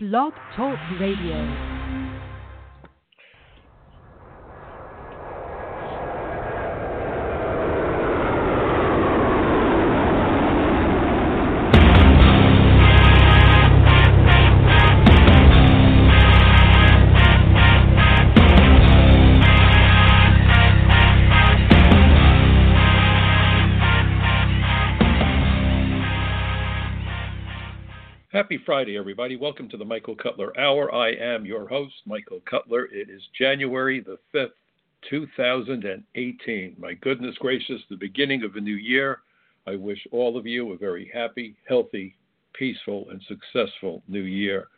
Blog Talk Radio. Happy Friday, everybody. Welcome to the Michael Cutler Hour. I am your host, Michael Cutler. It is January the 5th, 2018. My goodness gracious, the beginning of a new year. I wish all of you a very happy, healthy, peaceful, and successful new year.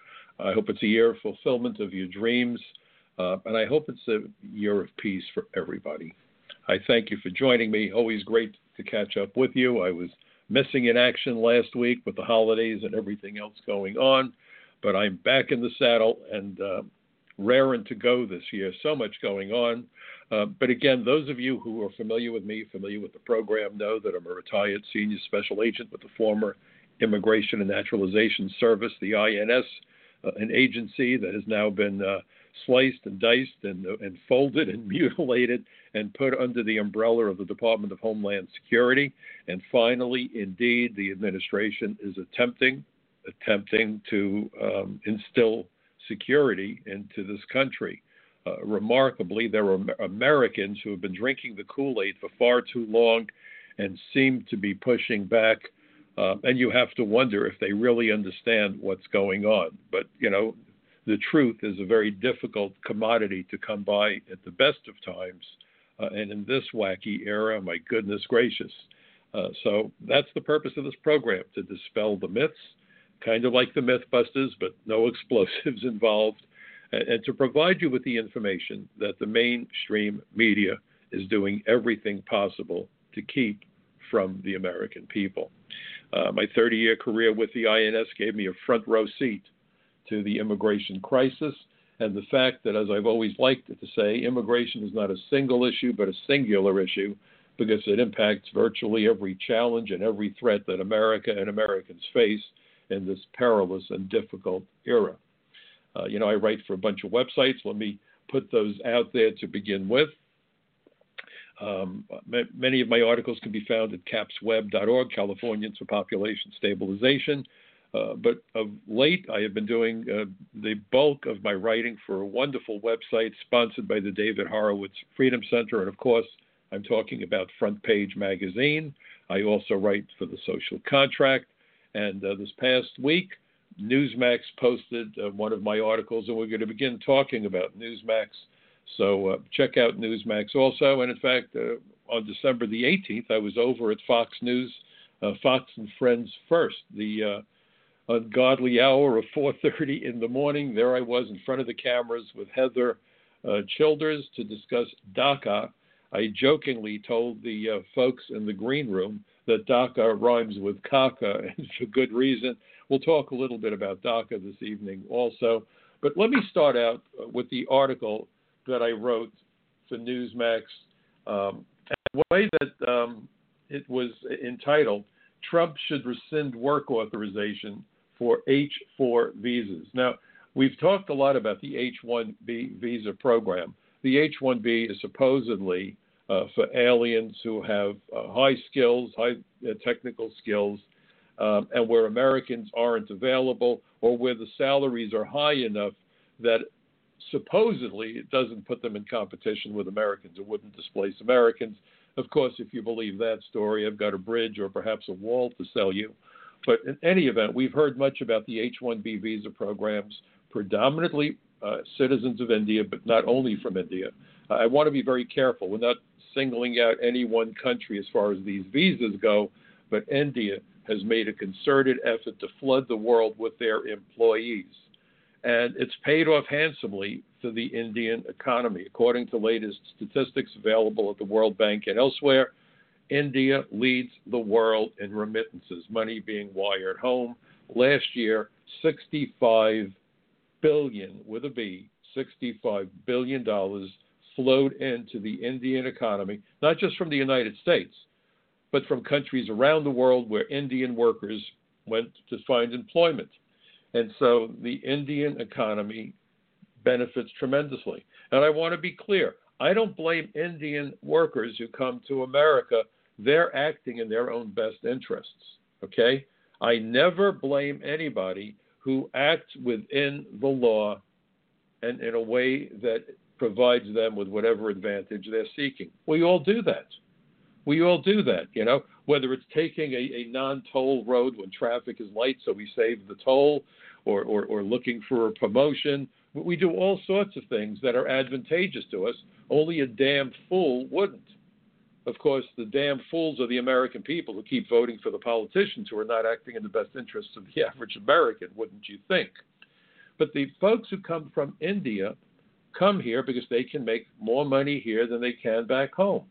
I hope it's a year of fulfillment of your dreams, uh, and I hope it's a year of peace for everybody. I thank you for joining me. Always great to catch up with you. I was missing in action last week with the holidays and everything else going on. But I'm back in the saddle and uh, raring to go this year. So much going on. Uh, but again, those of you who are familiar with me, familiar with the program, know that I'm a retired senior special agent with the former Immigration and Naturalization Service, the INS, uh, an agency that has now been uh, sliced and diced and, and folded and mutilated and put under the umbrella of the Department of Homeland Security. And finally, indeed, the administration is attempting attempting to um, instill security into this country. Uh, remarkably, there are Americans who have been drinking the Kool Aid for far too long and seem to be pushing back. Uh, and you have to wonder if they really understand what's going on. But, you know, the truth is a very difficult commodity to come by at the best of times. Uh, and in this wacky era, my goodness gracious. Uh, so that's the purpose of this program to dispel the myths, kind of like the Mythbusters, but no explosives involved, and, and to provide you with the information that the mainstream media is doing everything possible to keep from the American people. Uh, my 30 year career with the INS gave me a front row seat to the immigration crisis and the fact that, as I've always liked to say, immigration is not a single issue but a singular issue because it impacts virtually every challenge and every threat that America and Americans face in this perilous and difficult era. Uh, you know, I write for a bunch of websites. Let me put those out there to begin with. Um, many of my articles can be found at capsweb.org, Californians for Population Stabilization. Uh, but of late, I have been doing uh, the bulk of my writing for a wonderful website sponsored by the David Horowitz Freedom Center. And of course, I'm talking about Front Page Magazine. I also write for the Social Contract. And uh, this past week, Newsmax posted uh, one of my articles, and we're going to begin talking about Newsmax. So uh, check out Newsmax also. And in fact, on December the 18th, I was over at Fox News, Fox and Friends First, the ungodly hour of 4:30 in the morning. There I was in front of the cameras with Heather uh, Childers to discuss DACA. I jokingly told the uh, folks in the green room that DACA rhymes with caca, and for good reason. We'll talk a little bit about DACA this evening also. But let me start out uh, with the article that I wrote for Newsmax. Um, the way that um, it was entitled, Trump should rescind work authorization for H4 visas. Now, we've talked a lot about the H1B visa program. The H1B is supposedly uh, for aliens who have uh, high skills, high uh, technical skills, um, and where Americans aren't available or where the salaries are high enough that supposedly it doesn't put them in competition with Americans. It wouldn't displace Americans. Of course, if you believe that story, I've got a bridge or perhaps a wall to sell you. But in any event, we've heard much about the H 1B visa programs, predominantly uh, citizens of India, but not only from India. I want to be very careful. We're not singling out any one country as far as these visas go, but India has made a concerted effort to flood the world with their employees. And it's paid off handsomely for the Indian economy. According to latest statistics available at the World Bank and elsewhere, India leads the world in remittances, money being wired home. Last year, 65 billion with a B, 65 billion dollars flowed into the Indian economy, not just from the United States, but from countries around the world where Indian workers went to find employment. And so the Indian economy benefits tremendously. And I want to be clear I don't blame Indian workers who come to America. They're acting in their own best interests. Okay? I never blame anybody who acts within the law and in a way that provides them with whatever advantage they're seeking. We all do that. We all do that, you know, whether it's taking a, a non toll road when traffic is light so we save the toll, or, or, or looking for a promotion. We do all sorts of things that are advantageous to us. Only a damn fool wouldn't. Of course, the damn fools are the American people who keep voting for the politicians who are not acting in the best interests of the average American, wouldn't you think? But the folks who come from India come here because they can make more money here than they can back home.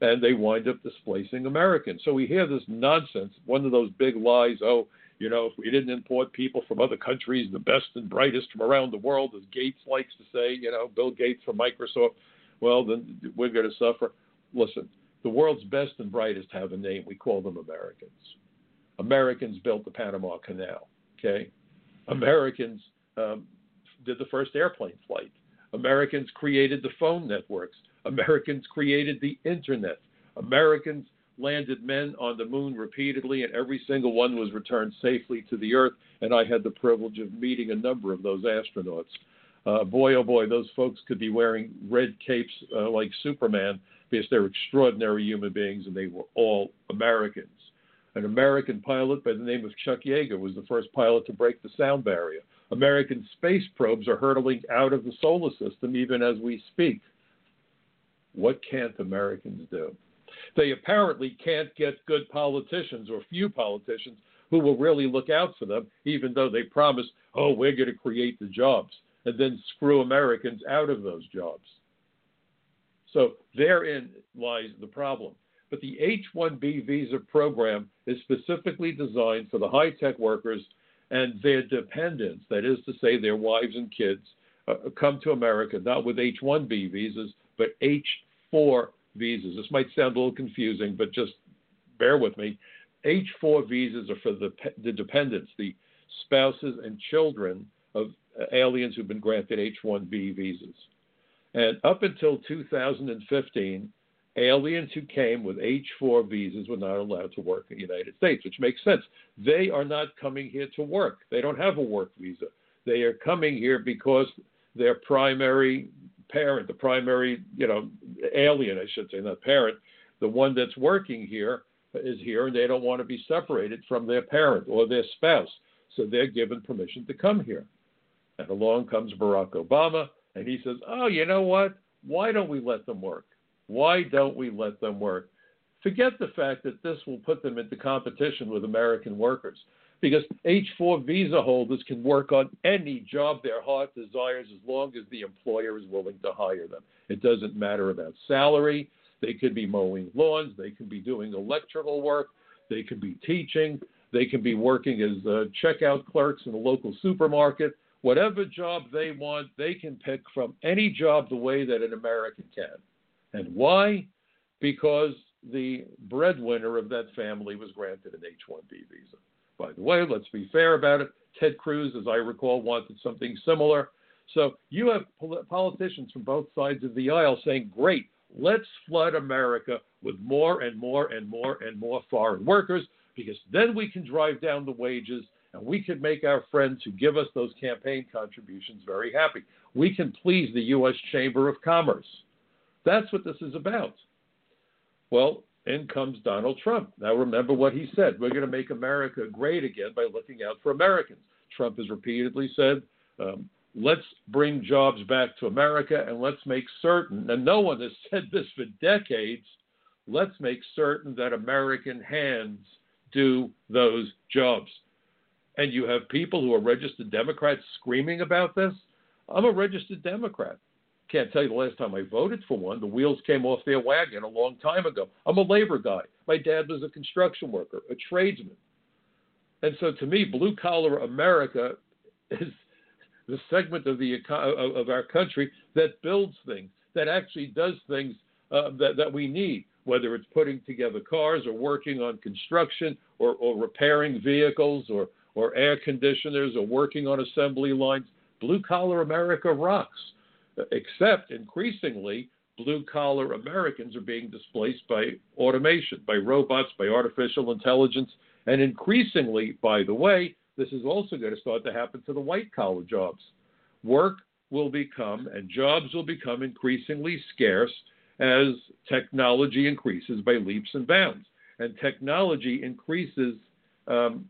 And they wind up displacing Americans. So we hear this nonsense, one of those big lies oh, you know, if we didn't import people from other countries, the best and brightest from around the world, as Gates likes to say, you know, Bill Gates from Microsoft, well, then we're going to suffer. Listen, the world's best and brightest have a name. We call them Americans. Americans built the Panama Canal, okay? Americans um, did the first airplane flight. Americans created the phone networks. Americans created the internet. Americans landed men on the moon repeatedly, and every single one was returned safely to the Earth. And I had the privilege of meeting a number of those astronauts. Uh, boy, oh boy, those folks could be wearing red capes uh, like Superman because they're extraordinary human beings, and they were all Americans. An American pilot by the name of Chuck Yeager was the first pilot to break the sound barrier. American space probes are hurtling out of the solar system even as we speak. What can't Americans do? They apparently can't get good politicians or few politicians who will really look out for them, even though they promise, oh, we're going to create the jobs, and then screw Americans out of those jobs. So therein lies the problem. But the H 1B visa program is specifically designed for the high tech workers and their dependents, that is to say, their wives and kids, uh, come to America not with H 1B visas, but H 4 visas. This might sound a little confusing, but just bear with me. H 4 visas are for the, the dependents, the spouses and children of aliens who've been granted H 1B visas. And up until 2015, aliens who came with H 4 visas were not allowed to work in the United States, which makes sense. They are not coming here to work, they don't have a work visa. They are coming here because their primary parent, the primary, you know, alien, I should say, not parent, the one that's working here is here and they don't want to be separated from their parent or their spouse. So they're given permission to come here. And along comes Barack Obama and he says, Oh, you know what? Why don't we let them work? Why don't we let them work? Forget the fact that this will put them into competition with American workers because H 4 visa holders can work on any job their heart desires as long as the employer is willing to hire them. It doesn't matter about salary. They could be mowing lawns, they could be doing electrical work, they could be teaching, they can be working as uh, checkout clerks in a local supermarket. Whatever job they want, they can pick from any job the way that an American can. And why? Because the breadwinner of that family was granted an H 1B visa. By the way, let's be fair about it. Ted Cruz, as I recall, wanted something similar. So you have politicians from both sides of the aisle saying, great, let's flood America with more and more and more and more foreign workers because then we can drive down the wages and we can make our friends who give us those campaign contributions very happy. We can please the U.S. Chamber of Commerce. That's what this is about. Well, in comes Donald Trump. Now, remember what he said. We're going to make America great again by looking out for Americans. Trump has repeatedly said, um, let's bring jobs back to America and let's make certain, and no one has said this for decades, let's make certain that American hands do those jobs. And you have people who are registered Democrats screaming about this. I'm a registered Democrat. Can't tell you the last time I voted for one. The wheels came off their wagon a long time ago. I'm a labor guy. My dad was a construction worker, a tradesman. And so to me, blue collar America is the segment of the of our country that builds things, that actually does things uh, that, that we need, whether it's putting together cars or working on construction or, or repairing vehicles or, or air conditioners or working on assembly lines. Blue collar America rocks, except increasingly, blue collar Americans are being displaced by automation, by robots, by artificial intelligence, and increasingly, by the way, this is also going to start to happen to the white collar jobs. Work will become and jobs will become increasingly scarce as technology increases by leaps and bounds. And technology increases um,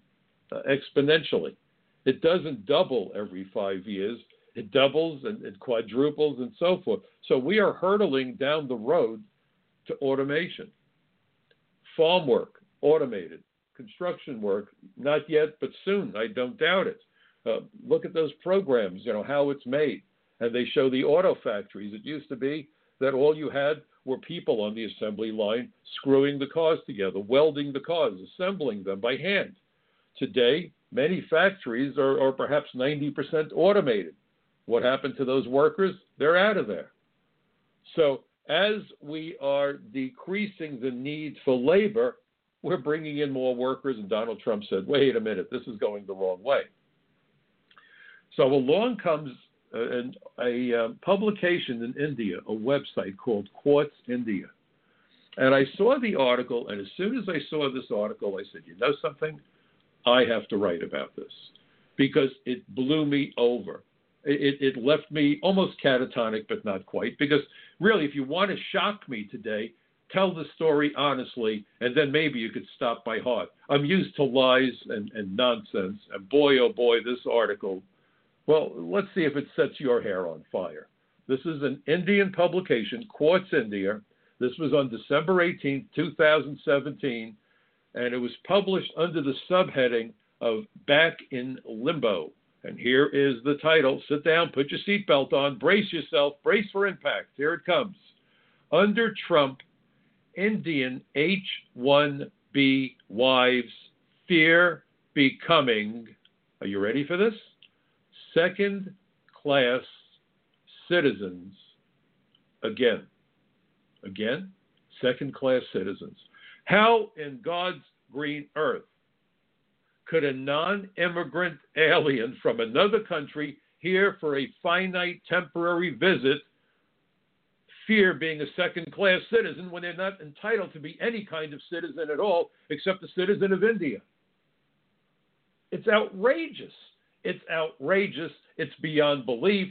exponentially. It doesn't double every five years, it doubles and it quadruples and so forth. So we are hurtling down the road to automation. Farm work, automated. Construction work, not yet, but soon. I don't doubt it. Uh, look at those programs, you know, how it's made. And they show the auto factories. It used to be that all you had were people on the assembly line screwing the cars together, welding the cars, assembling them by hand. Today, many factories are, are perhaps 90% automated. What happened to those workers? They're out of there. So, as we are decreasing the need for labor, we're bringing in more workers. And Donald Trump said, wait a minute, this is going the wrong way. So, along comes a, a, um, publication in India, a website called Quartz India. And I saw the article, and as soon as I saw this article, I said, you know something? I have to write about this because it blew me over. It, it, left me almost catatonic, but not quite. Because really, if you want to shock me today, tell the story honestly, and then maybe you could stop by heart. I'm used to lies and, and nonsense, and boy, oh boy, this article well, let's see if it sets your hair on fire. This is an Indian publication, Quartz India. This was on December 18, 2017, and it was published under the subheading of Back in Limbo. And here is the title. Sit down, put your seatbelt on, brace yourself, brace for impact. Here it comes. Under Trump, Indian H 1B wives fear becoming, are you ready for this? second class citizens again. Again, second class citizens. How in God's green earth could a non immigrant alien from another country here for a finite temporary visit fear being a second class citizen when they're not entitled to be any kind of citizen at all except a citizen of India? It's outrageous. It's outrageous. It's beyond belief.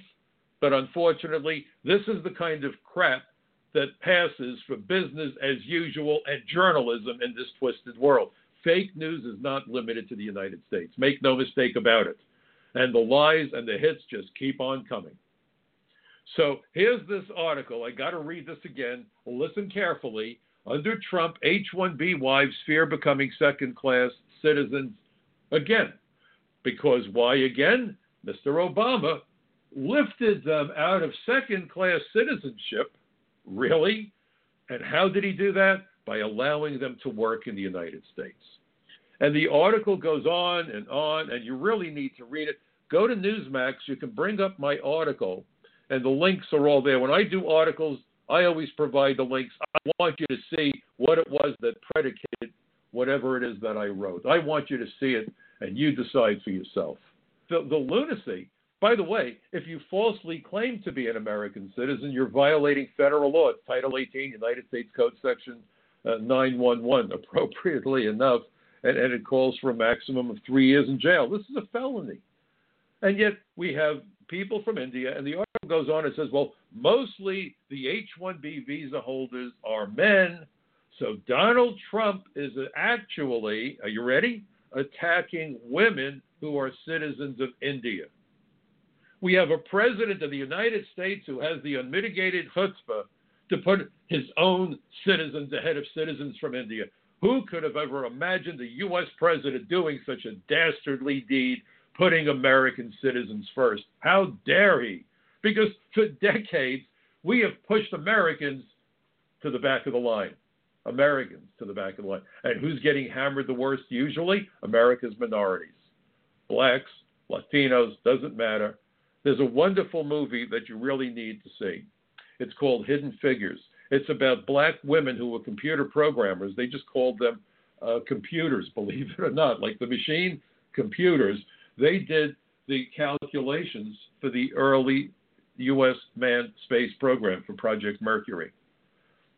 But unfortunately, this is the kind of crap that passes for business as usual and journalism in this twisted world. Fake news is not limited to the United States. Make no mistake about it. And the lies and the hits just keep on coming. So here's this article. I got to read this again. Listen carefully. Under Trump, H 1B wives fear becoming second class citizens again. Because why again? Mr. Obama lifted them out of second class citizenship. Really? And how did he do that? By allowing them to work in the United States. And the article goes on and on, and you really need to read it. Go to Newsmax. You can bring up my article, and the links are all there. When I do articles, I always provide the links. I want you to see what it was that predicated whatever it is that I wrote. I want you to see it and you decide for yourself. The, the lunacy, by the way, if you falsely claim to be an American citizen, you're violating federal law. It's Title 18, United States Code Section uh, 911, appropriately enough, and, and it calls for a maximum of three years in jail. This is a felony. And yet we have people from India, and the article goes on and says, well, mostly the H 1B visa holders are men. So Donald Trump is actually, are you ready? attacking women who are citizens of India. We have a president of the United States who has the unmitigated chutzpah to put his own citizens ahead of citizens from India. Who could have ever imagined a U.S. president doing such a dastardly deed, putting American citizens first? How dare he? Because for decades, we have pushed Americans to the back of the line. Americans to the back of the line. And who's getting hammered the worst usually? America's minorities. Blacks, Latinos, doesn't matter. There's a wonderful movie that you really need to see. It's called Hidden Figures. It's about black women who were computer programmers. They just called them uh, computers, believe it or not. Like the machine computers, they did the calculations for the early U.S. manned space program for Project Mercury.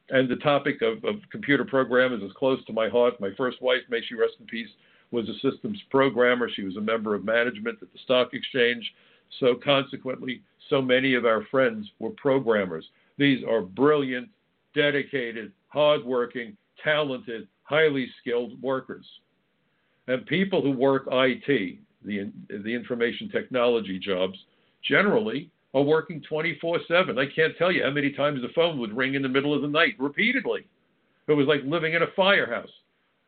And the topic of, of computer programming is close to my heart. My first wife, may she rest in peace, was a systems programmer. She was a member of management at the stock exchange. So, consequently, so many of our friends were programmers. These are brilliant, dedicated, hardworking, talented, highly skilled workers. And people who work IT, the, the information technology jobs, generally are working 24 7. I can't tell you how many times the phone would ring in the middle of the night repeatedly. It was like living in a firehouse.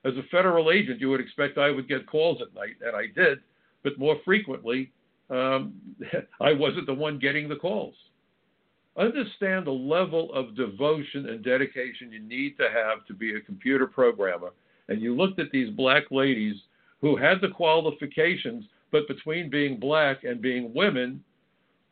As a federal agent, you would expect I would get calls at night, and I did, but more frequently, um, I wasn't the one getting the calls. Understand the level of devotion and dedication you need to have to be a computer programmer. And you looked at these black ladies who had the qualifications, but between being black and being women,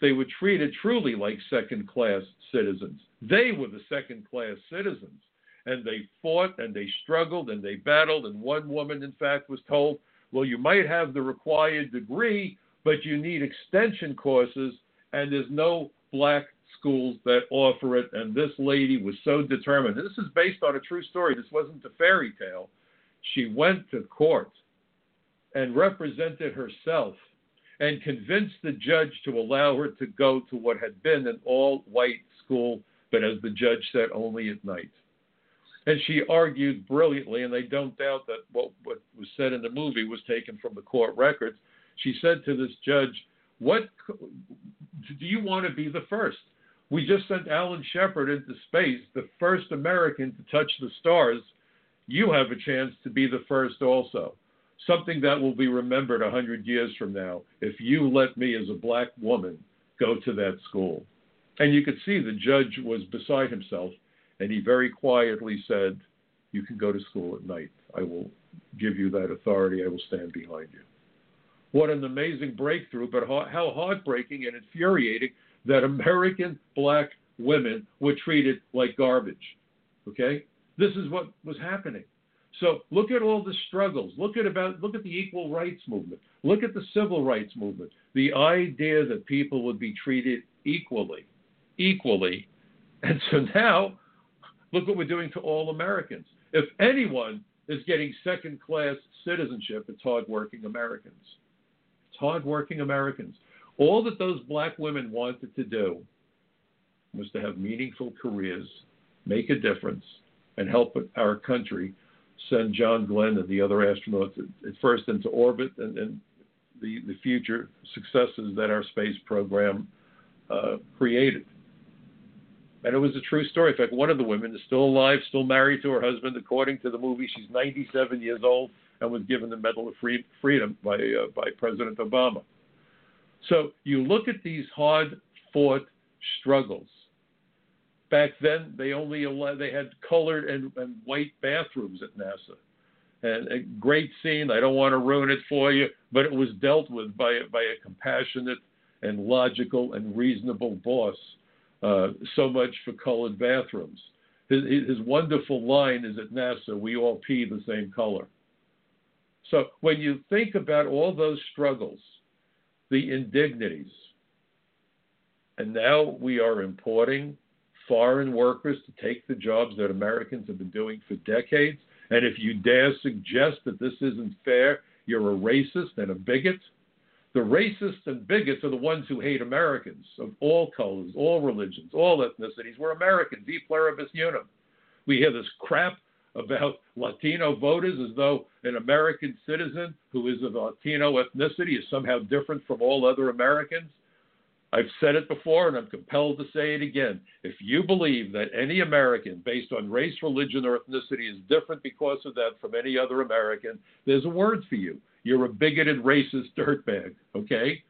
they were treated truly like second class citizens. They were the second class citizens. And they fought and they struggled and they battled. And one woman, in fact, was told, well, you might have the required degree, but you need extension courses, and there's no black schools that offer it. And this lady was so determined. This is based on a true story. This wasn't a fairy tale. She went to court and represented herself and convinced the judge to allow her to go to what had been an all white school, but as the judge said, only at night. And she argued brilliantly, and they don't doubt that what, what was said in the movie was taken from the court records. She said to this judge, What do you want to be the first? We just sent Alan Shepard into space, the first American to touch the stars. You have a chance to be the first also. Something that will be remembered 100 years from now if you let me, as a black woman, go to that school. And you could see the judge was beside himself, and he very quietly said, You can go to school at night. I will give you that authority. I will stand behind you. What an amazing breakthrough, but how heartbreaking and infuriating that American black women were treated like garbage. Okay? This is what was happening. So look at all the struggles. Look at about look at the equal rights movement. Look at the civil rights movement. The idea that people would be treated equally, equally. And so now look what we're doing to all Americans. If anyone is getting second class citizenship, it's hardworking Americans. Hardworking Americans. All that those black women wanted to do was to have meaningful careers, make a difference, and help our country send John Glenn and the other astronauts at first into orbit and, and the, the future successes that our space program uh, created. And it was a true story. In fact, one of the women is still alive, still married to her husband. According to the movie, she's 97 years old and was given the Medal of Freedom by, uh, by President Obama. So you look at these hard fought struggles. Back then, they only allowed, they had colored and, and white bathrooms at NASA. And a great scene. I don't want to ruin it for you, but it was dealt with by, by a compassionate and logical and reasonable boss. Uh, so much for colored bathrooms. His, his wonderful line is at NASA, we all pee the same color. So when you think about all those struggles, the indignities. And now we are importing foreign workers to take the jobs that Americans have been doing for decades. And if you dare suggest that this isn't fair, you're a racist and a bigot. The racists and bigots are the ones who hate Americans of all colors, all religions, all ethnicities. We're Americans, e pluribus unum. We hear this crap about Latino voters as though an American citizen who is of Latino ethnicity is somehow different from all other Americans. I've said it before and I'm compelled to say it again. If you believe that any American based on race, religion, or ethnicity is different because of that from any other American, there's a word for you. You're a bigoted, racist dirtbag, okay?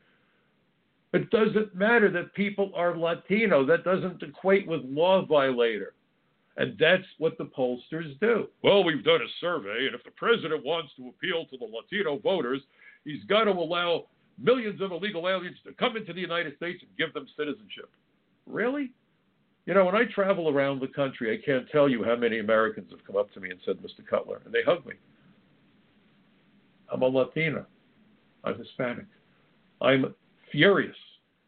It doesn't matter that people are Latino. That doesn't equate with law violator. And that's what the pollsters do. Well, we've done a survey, and if the president wants to appeal to the Latino voters, he's got to allow millions of illegal aliens to come into the United States and give them citizenship. Really? You know, when I travel around the country, I can't tell you how many Americans have come up to me and said, Mr. Cutler, and they hug me. I'm a Latina. I'm Hispanic. I'm furious.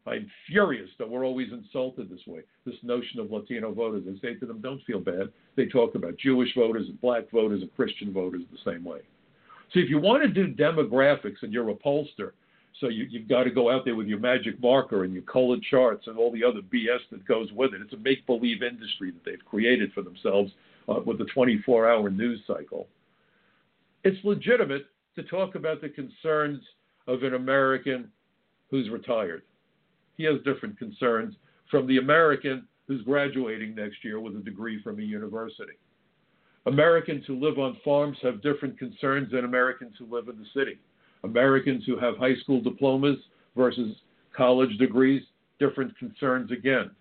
I'm furious that we're always insulted this way. This notion of Latino voters. I say to them, don't feel bad. They talk about Jewish voters and black voters and Christian voters the same way. See, if you want to do demographics and you're a pollster, so you, you've got to go out there with your magic marker and your colored charts and all the other BS that goes with it. It's a make believe industry that they've created for themselves uh, with the 24 hour news cycle. It's legitimate to talk about the concerns of an American who's retired. He has different concerns from the American who's graduating next year with a degree from a university. Americans who live on farms have different concerns than Americans who live in the city. Americans who have high school diplomas versus college degrees, different concerns again.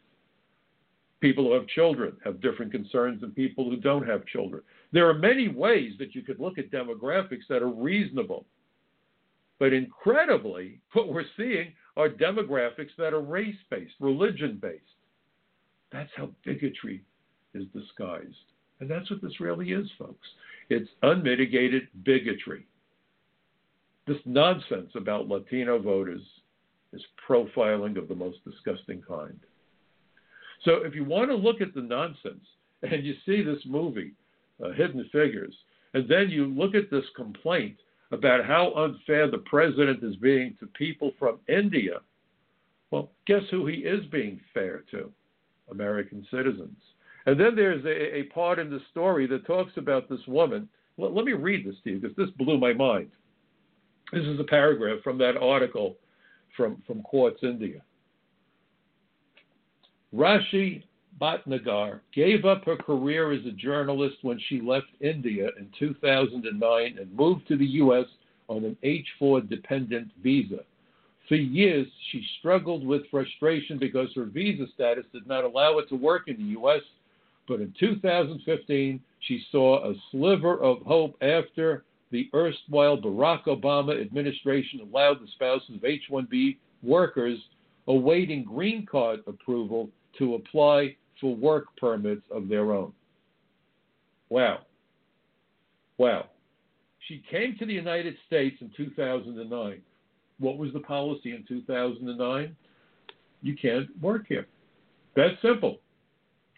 People who have children have different concerns than people who don't have children. There are many ways that you could look at demographics that are reasonable. But incredibly, what we're seeing are demographics that are race based, religion based. That's how bigotry is disguised. And that's what this really is, folks. It's unmitigated bigotry. This nonsense about Latino voters is profiling of the most disgusting kind. So if you want to look at the nonsense and you see this movie, uh, Hidden Figures, and then you look at this complaint about how unfair the president is being to people from India, well, guess who he is being fair to? American citizens. And then there's a, a part in the story that talks about this woman. Let, let me read this to you because this blew my mind. This is a paragraph from that article from, from Quartz India. Rashi Bhatnagar gave up her career as a journalist when she left India in 2009 and moved to the U.S. on an H 4 dependent visa. For years, she struggled with frustration because her visa status did not allow her to work in the U.S. But in 2015, she saw a sliver of hope after the erstwhile Barack Obama administration allowed the spouses of H 1B workers awaiting green card approval to apply for work permits of their own. Wow. Wow. She came to the United States in 2009. What was the policy in 2009? You can't work here. That's simple.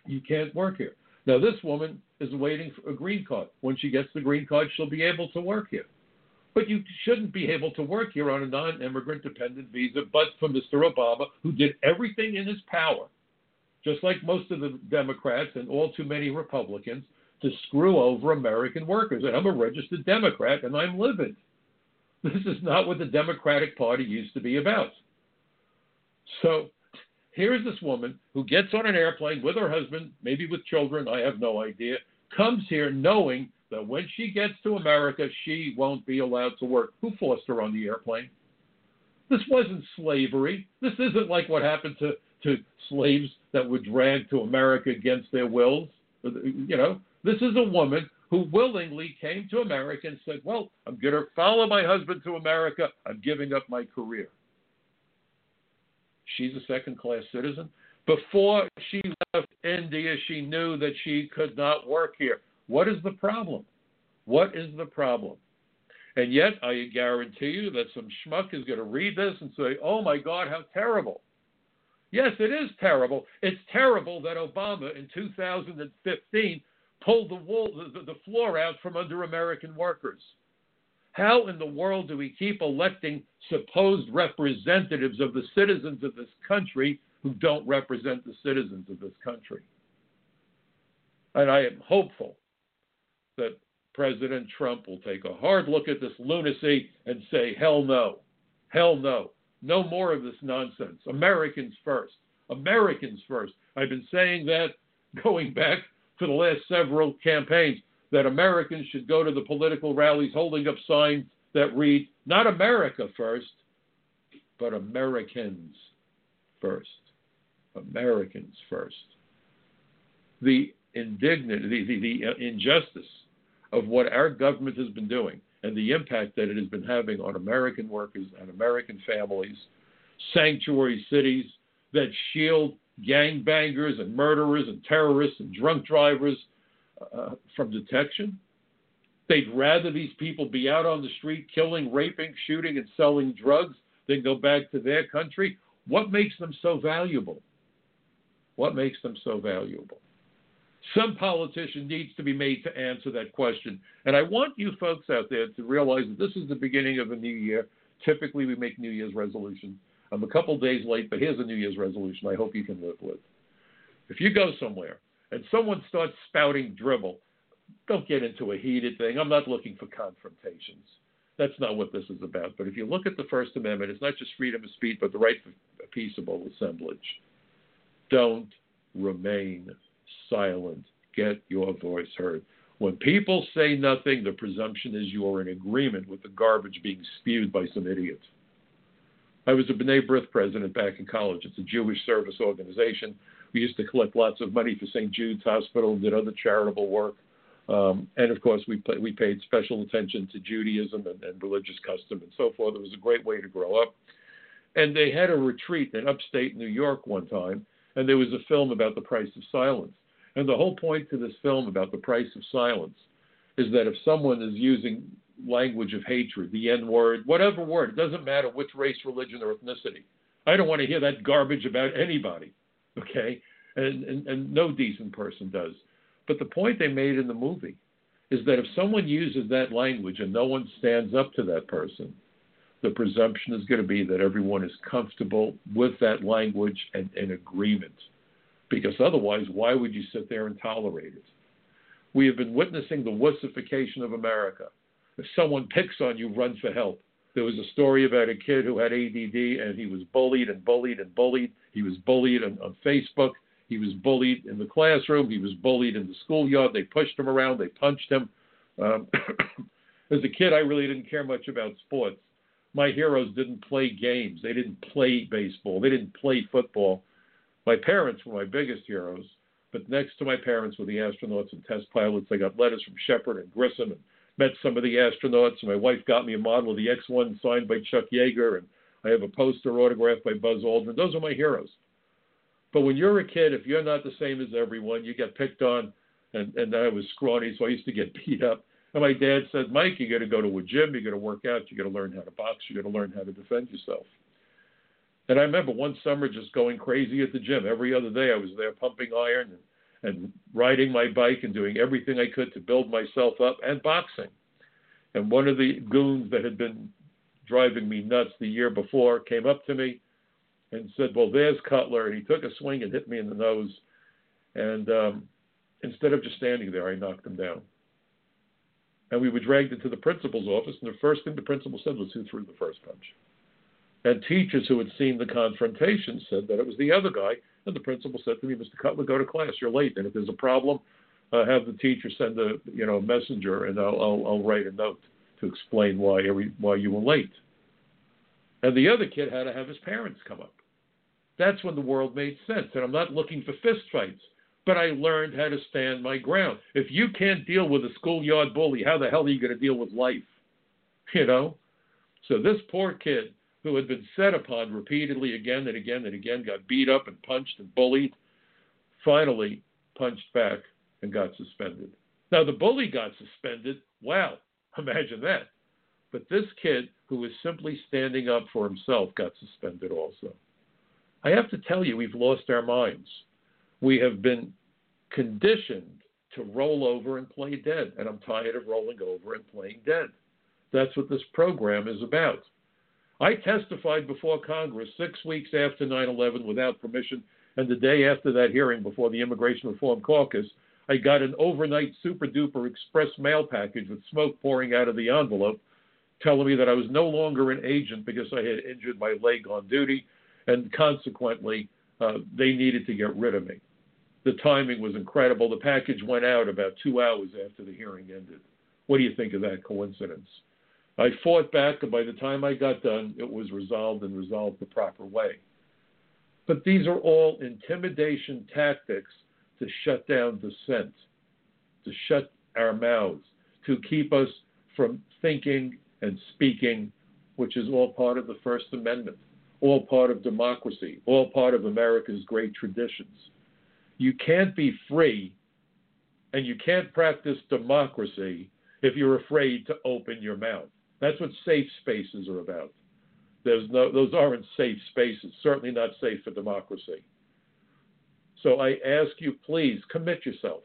You can't work here. Now, this woman is waiting for a green card. When she gets the green card, she'll be able to work here. But you shouldn't be able to work here on a non immigrant dependent visa, but for Mr. Obama, who did everything in his power, just like most of the Democrats and all too many Republicans, to screw over American workers. And I'm a registered Democrat and I'm livid. This is not what the Democratic Party used to be about. So here is this woman who gets on an airplane with her husband, maybe with children, I have no idea, comes here knowing that when she gets to America, she won't be allowed to work. Who forced her on the airplane? This wasn't slavery. This isn't like what happened to, to slaves that were dragged to America against their wills. You know, this is a woman who willingly came to America and said, Well, I'm going to follow my husband to America. I'm giving up my career she's a second class citizen. Before she left India, she knew that she could not work here. What is the problem? What is the problem? And yet, I guarantee you that some schmuck is going to read this and say, oh my God, how terrible. Yes, it is terrible. It's terrible that Obama in 2015 pulled the, wall, the, the floor out from under American workers. How in the world do we keep electing supposed representatives of the citizens of this country who don't represent the citizens of this country? And I am hopeful that President Trump will take a hard look at this lunacy and say, hell no, hell no, no more of this nonsense. Americans first, Americans first. I've been saying that going back for the last several campaigns that Americans should go to the political rallies holding up signs that read, not America first, but Americans first. Americans first. The indignity, the, the, the uh, injustice of what our government has been doing and the impact that it has been having on American workers and American families, sanctuary cities that shield gangbangers and murderers and terrorists and drunk drivers uh, from detection. They'd rather these people be out on the street killing, raping, shooting, and selling drugs than go back to their country. What makes them so valuable? What makes them so valuable? Some politician needs to be made to answer that question. And I want you folks out there to realize that this is the beginning of a new year. Typically, we make New Year's resolutions. I'm a couple days late, but here's a New Year's resolution I hope you can live with. If you go somewhere and someone starts spouting dribble, don't get into a heated thing. I'm not looking for confrontations. That's not what this is about. But if you look at the First Amendment, it's not just freedom of speech, but the right for peaceable assemblage. Don't remain silent. Get your voice heard. When people say nothing, the presumption is you are in agreement with the garbage being spewed by some idiots. I was a B'nai B'rith president back in college. It's a Jewish service organization. We used to collect lots of money for St. Jude's Hospital, and did other charitable work. Um, and of course, we, we paid special attention to Judaism and, and religious custom and so forth. It was a great way to grow up. And they had a retreat in upstate New York one time, and there was a film about the price of silence. And the whole point to this film about the price of silence is that if someone is using language of hatred, the N word, whatever word, it doesn't matter which race, religion, or ethnicity. I don't want to hear that garbage about anybody, okay? And, and, and no decent person does. But the point they made in the movie is that if someone uses that language and no one stands up to that person, the presumption is going to be that everyone is comfortable with that language and in agreement. Because otherwise, why would you sit there and tolerate it? We have been witnessing the wussification of America. If someone picks on you, run for help. There was a story about a kid who had ADD and he was bullied and bullied and bullied. He was bullied on, on Facebook. He was bullied in the classroom. He was bullied in the schoolyard. They pushed him around. They punched him. Um, as a kid, I really didn't care much about sports. My heroes didn't play games. They didn't play baseball. They didn't play football. My parents were my biggest heroes, but next to my parents were the astronauts and test pilots. I got letters from Shepard and Grissom and met some of the astronauts. My wife got me a model of the X 1 signed by Chuck Yeager, and I have a poster autographed by Buzz Aldrin. Those are my heroes. But when you're a kid, if you're not the same as everyone, you get picked on. And, and I was scrawny, so I used to get beat up. And my dad said, Mike, you got to go to a gym, you got to work out, you got to learn how to box, you got to learn how to defend yourself. And I remember one summer just going crazy at the gym. Every other day I was there pumping iron and, and riding my bike and doing everything I could to build myself up and boxing. And one of the goons that had been driving me nuts the year before came up to me and said, Well, there's Cutler. And he took a swing and hit me in the nose. And um, instead of just standing there, I knocked him down. And we were dragged into the principal's office. And the first thing the principal said was, Who threw the first punch? And teachers who had seen the confrontation said that it was the other guy. And the principal said to me, Mr. Cutler, go to class. You're late. And if there's a problem, uh, have the teacher send a you know a messenger, and I'll, I'll, I'll write a note to explain why every, why you were late. And the other kid had to have his parents come up. That's when the world made sense. And I'm not looking for fistfights, but I learned how to stand my ground. If you can't deal with a schoolyard bully, how the hell are you going to deal with life? You know? So this poor kid who had been set upon repeatedly again and again and again, got beat up and punched and bullied, finally punched back and got suspended. Now, the bully got suspended. Wow, imagine that. But this kid, who was simply standing up for himself, got suspended also. I have to tell you, we've lost our minds. We have been conditioned to roll over and play dead, and I'm tired of rolling over and playing dead. That's what this program is about. I testified before Congress six weeks after 9 11 without permission, and the day after that hearing before the Immigration Reform Caucus, I got an overnight super duper express mail package with smoke pouring out of the envelope telling me that I was no longer an agent because I had injured my leg on duty, and consequently, uh, they needed to get rid of me. The timing was incredible. The package went out about two hours after the hearing ended. What do you think of that coincidence? I fought back, and by the time I got done, it was resolved and resolved the proper way. But these are all intimidation tactics to shut down dissent, to shut our mouths, to keep us from thinking and speaking, which is all part of the First Amendment, all part of democracy, all part of America's great traditions. You can't be free and you can't practice democracy if you're afraid to open your mouth. That's what safe spaces are about. There's no, those aren't safe spaces, certainly not safe for democracy. So I ask you, please commit yourself.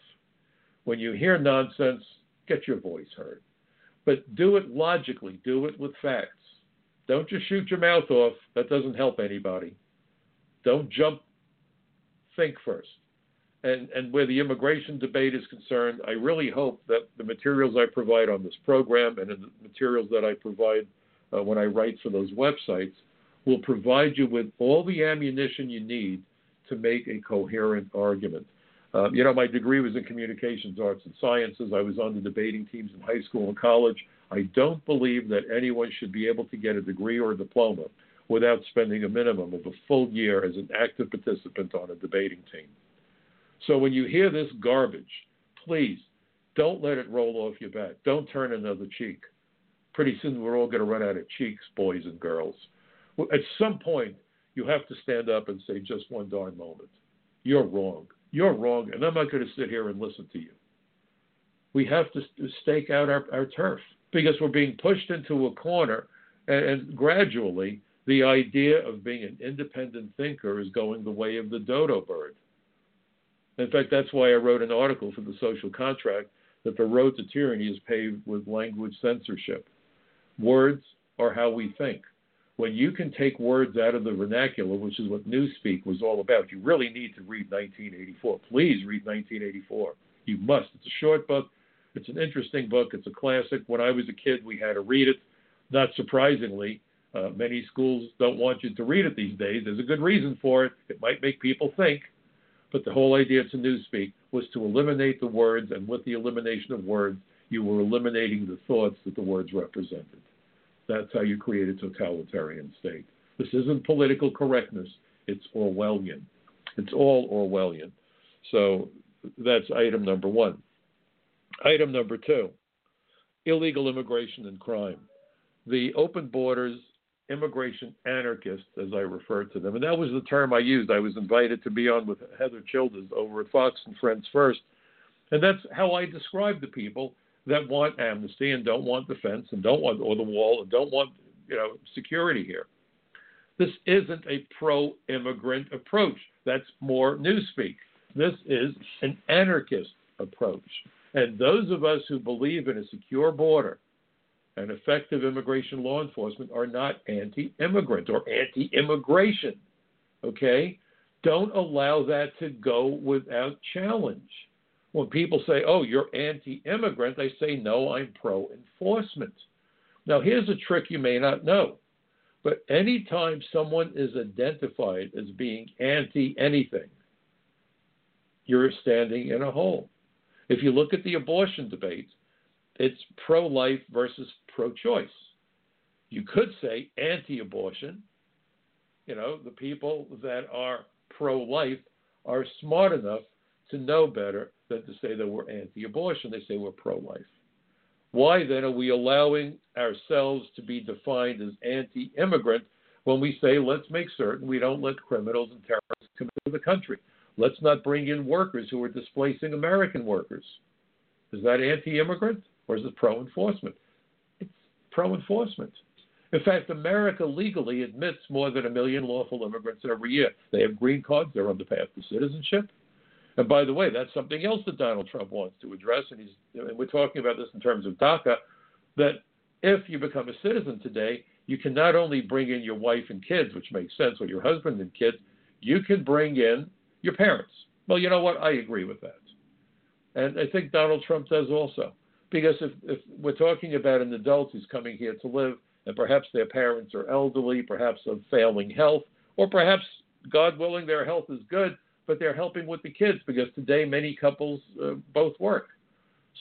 When you hear nonsense, get your voice heard. But do it logically, do it with facts. Don't just shoot your mouth off. That doesn't help anybody. Don't jump, think first. And, and where the immigration debate is concerned, I really hope that the materials I provide on this program and the materials that I provide uh, when I write for those websites will provide you with all the ammunition you need to make a coherent argument. Uh, you know, my degree was in communications, arts, and sciences. I was on the debating teams in high school and college. I don't believe that anyone should be able to get a degree or a diploma without spending a minimum of a full year as an active participant on a debating team. So when you hear this garbage, please don't let it roll off your back. Don't turn another cheek. Pretty soon we're all going to run out of cheeks, boys and girls. At some point, you have to stand up and say just one darn moment. You're wrong. You're wrong, and I'm not going to sit here and listen to you. We have to stake out our, our turf because we're being pushed into a corner, and, and gradually the idea of being an independent thinker is going the way of the dodo bird. In fact, that's why I wrote an article for the social contract that the road to tyranny is paved with language censorship. Words are how we think. When you can take words out of the vernacular, which is what Newspeak was all about, you really need to read 1984. Please read 1984. You must. It's a short book. It's an interesting book. It's a classic. When I was a kid, we had to read it. Not surprisingly, uh, many schools don't want you to read it these days. There's a good reason for it. It might make people think. But the whole idea to Newspeak was to eliminate the words, and with the elimination of words, you were eliminating the thoughts that the words represented. That's how you create a totalitarian state. This isn't political correctness, it's Orwellian. It's all Orwellian. So that's item number one. Item number two illegal immigration and crime. The open borders immigration anarchists, as I refer to them. And that was the term I used. I was invited to be on with Heather Childers over at Fox and Friends First. And that's how I describe the people that want amnesty and don't want defense and don't want or the wall and don't want you know security here. This isn't a pro-immigrant approach. That's more newspeak. This is an anarchist approach. And those of us who believe in a secure border and effective immigration law enforcement are not anti immigrant or anti immigration. Okay? Don't allow that to go without challenge. When people say, oh, you're anti immigrant, I say, no, I'm pro enforcement. Now, here's a trick you may not know. But anytime someone is identified as being anti anything, you're standing in a hole. If you look at the abortion debate, it's pro life versus pro choice. You could say anti abortion. You know, the people that are pro life are smart enough to know better than to say that we're anti abortion. They say we're pro life. Why then are we allowing ourselves to be defined as anti immigrant when we say let's make certain we don't let criminals and terrorists come into the country? Let's not bring in workers who are displacing American workers. Is that anti immigrant or is it pro enforcement? It's pro enforcement. In fact, America legally admits more than a million lawful immigrants every year. They have green cards, they're on the path to citizenship. And by the way, that's something else that Donald Trump wants to address, and, he's, and we're talking about this in terms of DACA, that if you become a citizen today, you can not only bring in your wife and kids, which makes sense, or your husband and kids, you can bring in your parents. Well, you know what? I agree with that. And I think Donald Trump does also. Because if, if we're talking about an adult who's coming here to live, and perhaps their parents are elderly, perhaps of failing health, or perhaps, God willing, their health is good, but they're helping with the kids because today many couples uh, both work.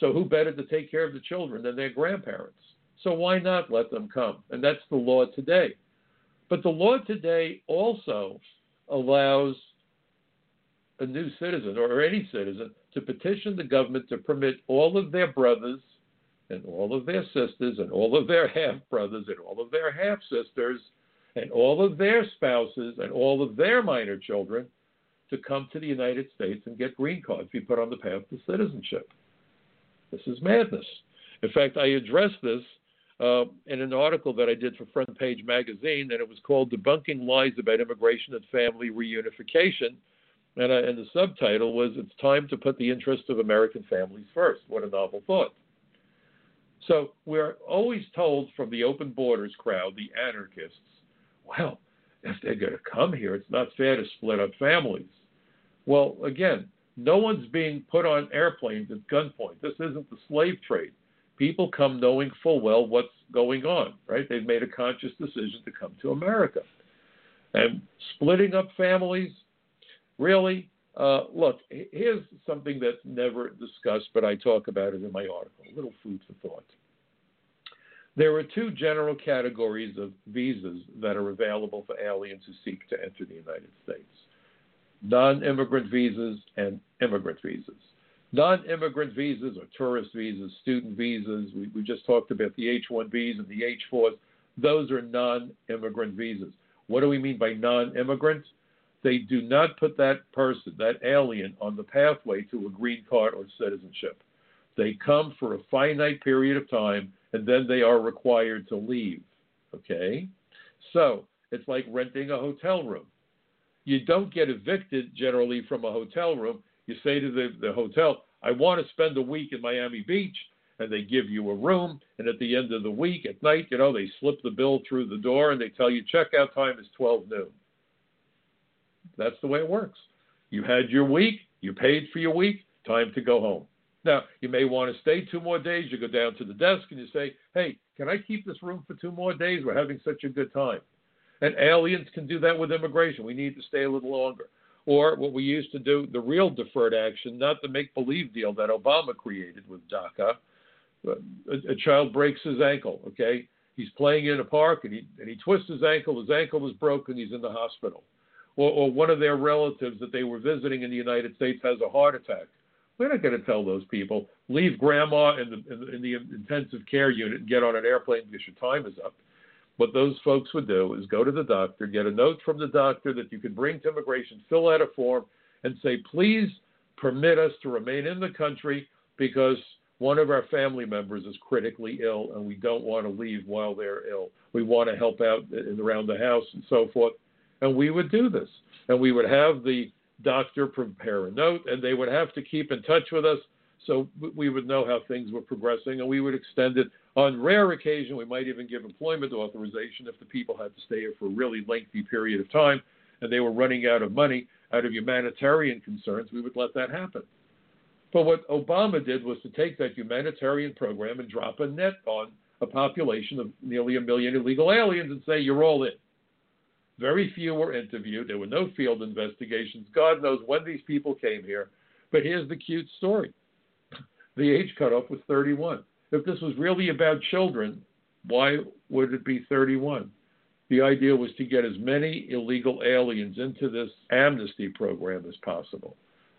So who better to take care of the children than their grandparents? So why not let them come? And that's the law today. But the law today also allows a new citizen or any citizen to petition the government to permit all of their brothers and all of their sisters and all of their half brothers and all of their half sisters and all of their spouses and all of their minor children to come to the United States and get green cards, be put on the path to citizenship. This is madness. In fact, I addressed this uh, in an article that I did for Front Page Magazine, and it was called Debunking Lies About Immigration and Family Reunification. And, uh, and the subtitle was It's Time to Put the Interest of American Families First. What a novel thought. So we're always told from the open borders crowd, the anarchists, well, if they're going to come here, it's not fair to split up families. Well, again, no one's being put on airplanes at gunpoint. This isn't the slave trade. People come knowing full well what's going on, right? They've made a conscious decision to come to America. And splitting up families, really, uh, look, here's something that's never discussed, but I talk about it in my article. A little food for thought. There are two general categories of visas that are available for aliens who seek to enter the United States non immigrant visas and immigrant visas. Non immigrant visas or tourist visas, student visas, we, we just talked about the H 1Bs and the H 4s. Those are non immigrant visas. What do we mean by non immigrant? They do not put that person, that alien, on the pathway to a green card or citizenship. They come for a finite period of time and then they are required to leave. Okay? So it's like renting a hotel room. You don't get evicted generally from a hotel room. You say to the, the hotel, I want to spend a week in Miami Beach, and they give you a room. And at the end of the week, at night, you know, they slip the bill through the door and they tell you checkout time is 12 noon. That's the way it works. You had your week, you paid for your week, time to go home. Now, you may want to stay two more days. You go down to the desk and you say, Hey, can I keep this room for two more days? We're having such a good time. And aliens can do that with immigration. We need to stay a little longer. Or what we used to do, the real deferred action, not the make believe deal that Obama created with DACA. A, a, child breaks his ankle, okay? He's playing in a park and he, and he twists his ankle. His ankle is broken. He's in the hospital. Or, or one of their relatives that they were visiting in the United States has a heart attack. We're not going to tell those people, leave grandma in the, in the, in the intensive care unit and get on an airplane because your time is up. What those folks would do is go to the doctor, get a note from the doctor that you can bring to immigration, fill out a form, and say, please permit us to remain in the country because one of our family members is critically ill and we don't want to leave while they're ill. We want to help out around the house and so forth. And we would do this. And we would have the doctor prepare a note and they would have to keep in touch with us so we would know how things were progressing and we would extend it. On rare occasion, we might even give employment authorization if the people had to stay here for a really lengthy period of time and they were running out of money out of humanitarian concerns, we would let that happen. But what Obama did was to take that humanitarian program and drop a net on a population of nearly a million illegal aliens and say, you're all in. Very few were interviewed. There were no field investigations. God knows when these people came here. But here's the cute story the age cutoff was 31. If this was really about children, why would it be 31? The idea was to get as many illegal aliens into this amnesty program as possible.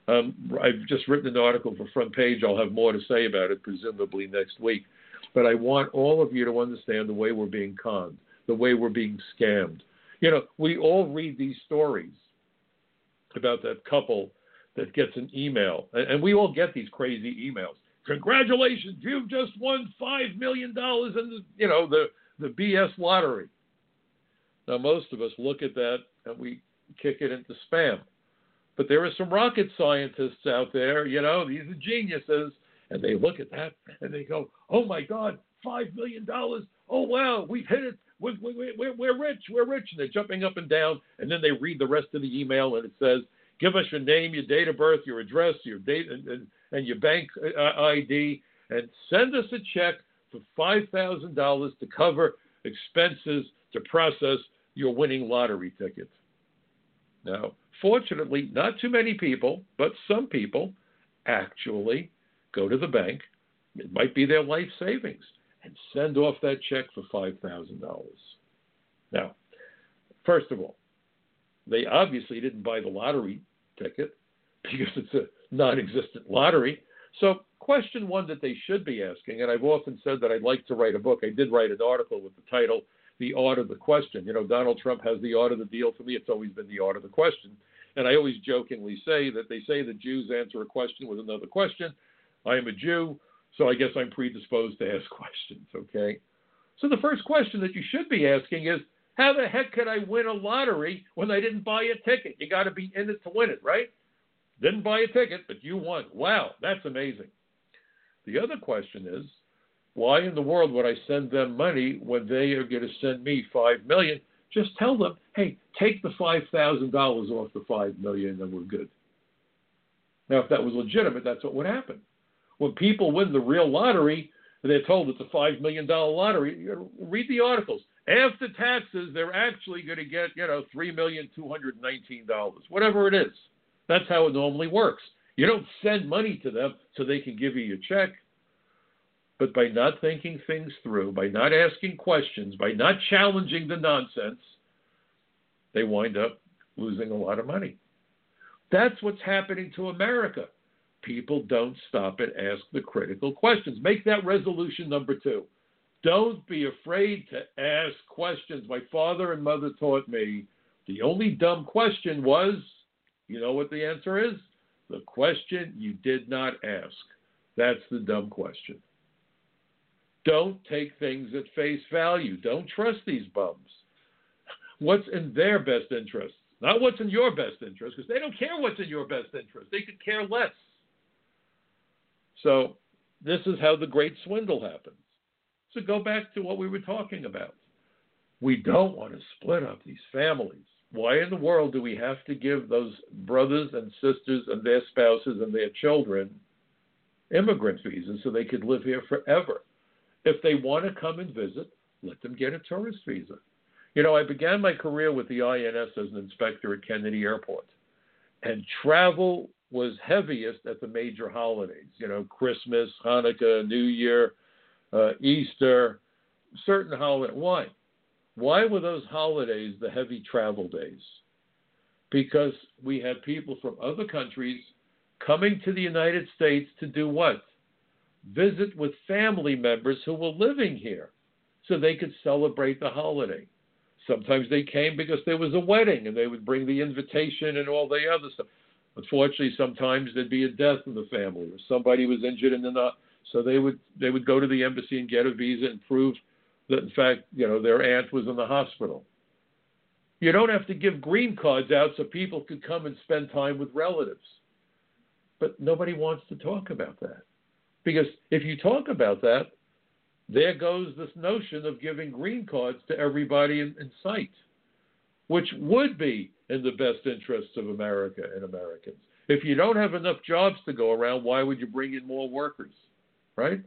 Um, I've just written an article for Front Page. I'll have more to say about it, presumably next week. But I want all of you to understand the way we're being conned, the way we're being scammed. You know, we all read these stories about that couple that gets an email, and we all get these crazy emails congratulations, you've just won five million dollars in the you know the the BS lottery. Now most of us look at that and we kick it into spam. But there are some rocket scientists out there, you know, these are geniuses, and they look at that and they go, "Oh my God, five million dollars! Oh wow, we've hit it! We're, we're, we're rich! We're rich!" And they're jumping up and down, and then they read the rest of the email, and it says, "Give us your name, your date of birth, your address, your date, and, and and your bank uh, ID and send us a check for $5,000 to cover expenses to process your winning lottery ticket. Now, fortunately, not too many people, but some people actually go to the bank, it might be their life savings, and send off that check for $5,000. Now, first of all, they obviously didn't buy the lottery ticket because it's a non existent lottery. So, question one that they should be asking, and I've often said that I'd like to write a book. I did write an article with the title, The Art of the Question. You know, Donald Trump has the art of the deal. For me, it's always been the art of the question. And I always jokingly say that they say the Jews answer a question with another question. I am a Jew. So I guess I'm predisposed to ask questions, okay? So the first question that you should be asking is how the heck could I win a lottery when I didn't buy a ticket? You got to be in it to win it, right? Didn't buy a ticket, but you won. Wow, that's amazing. The other question is, why in the world would I send them money when they are going to send me five million? Just tell them, hey, take the five thousand dollars off the five million, and we're good. Now, if that was legitimate, that's what would happen. When people win the real lottery, they're told it's a five million dollar lottery. read the articles. After taxes, they're actually going to get, you know, three million two hundred nineteen dollars, whatever it is. That's how it normally works. You don't send money to them so they can give you your check. But by not thinking things through, by not asking questions, by not challenging the nonsense, they wind up losing a lot of money. That's what's happening to America. People don't stop and ask the critical questions. Make that resolution number two. Don't be afraid to ask questions. My father and mother taught me the only dumb question was you know what the answer is? The question you did not ask. That's the dumb question. Don't take things at face value. Don't trust these bums. What's in their best interest? Not what's in your best interest, because they don't care what's in your best interest. They could care less. So, this is how the great swindle happens. So, go back to what we were talking about. We don't want to split up these families. Why in the world do we have to give those brothers and sisters and their spouses and their children immigrant visas so they could live here forever? If they want to come and visit, let them get a tourist visa. You know, I began my career with the INS as an inspector at Kennedy Airport, and travel was heaviest at the major holidays. You know, Christmas, Hanukkah, New Year, uh, Easter, certain holiday. Why? Why were those holidays the heavy travel days? Because we had people from other countries coming to the United States to do what? Visit with family members who were living here so they could celebrate the holiday. Sometimes they came because there was a wedding and they would bring the invitation and all the other stuff. Unfortunately, sometimes there'd be a death in the family or somebody was injured in the so they would they would go to the embassy and get a visa and prove that in fact, you know, their aunt was in the hospital. You don't have to give green cards out so people could come and spend time with relatives. But nobody wants to talk about that. Because if you talk about that, there goes this notion of giving green cards to everybody in, in sight, which would be in the best interests of America and Americans. If you don't have enough jobs to go around, why would you bring in more workers? Right?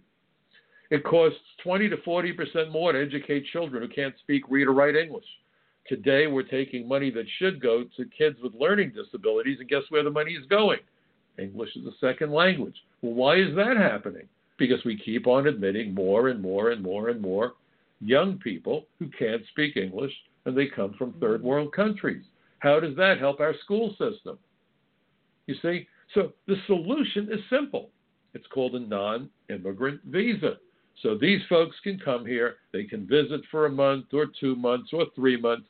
It costs 20 to 40 percent more to educate children who can't speak, read, or write English. Today, we're taking money that should go to kids with learning disabilities, and guess where the money is going? English is a second language. Well, why is that happening? Because we keep on admitting more and more and more and more young people who can't speak English and they come from third world countries. How does that help our school system? You see? So the solution is simple. It's called a non immigrant visa. So these folks can come here, they can visit for a month or two months or three months,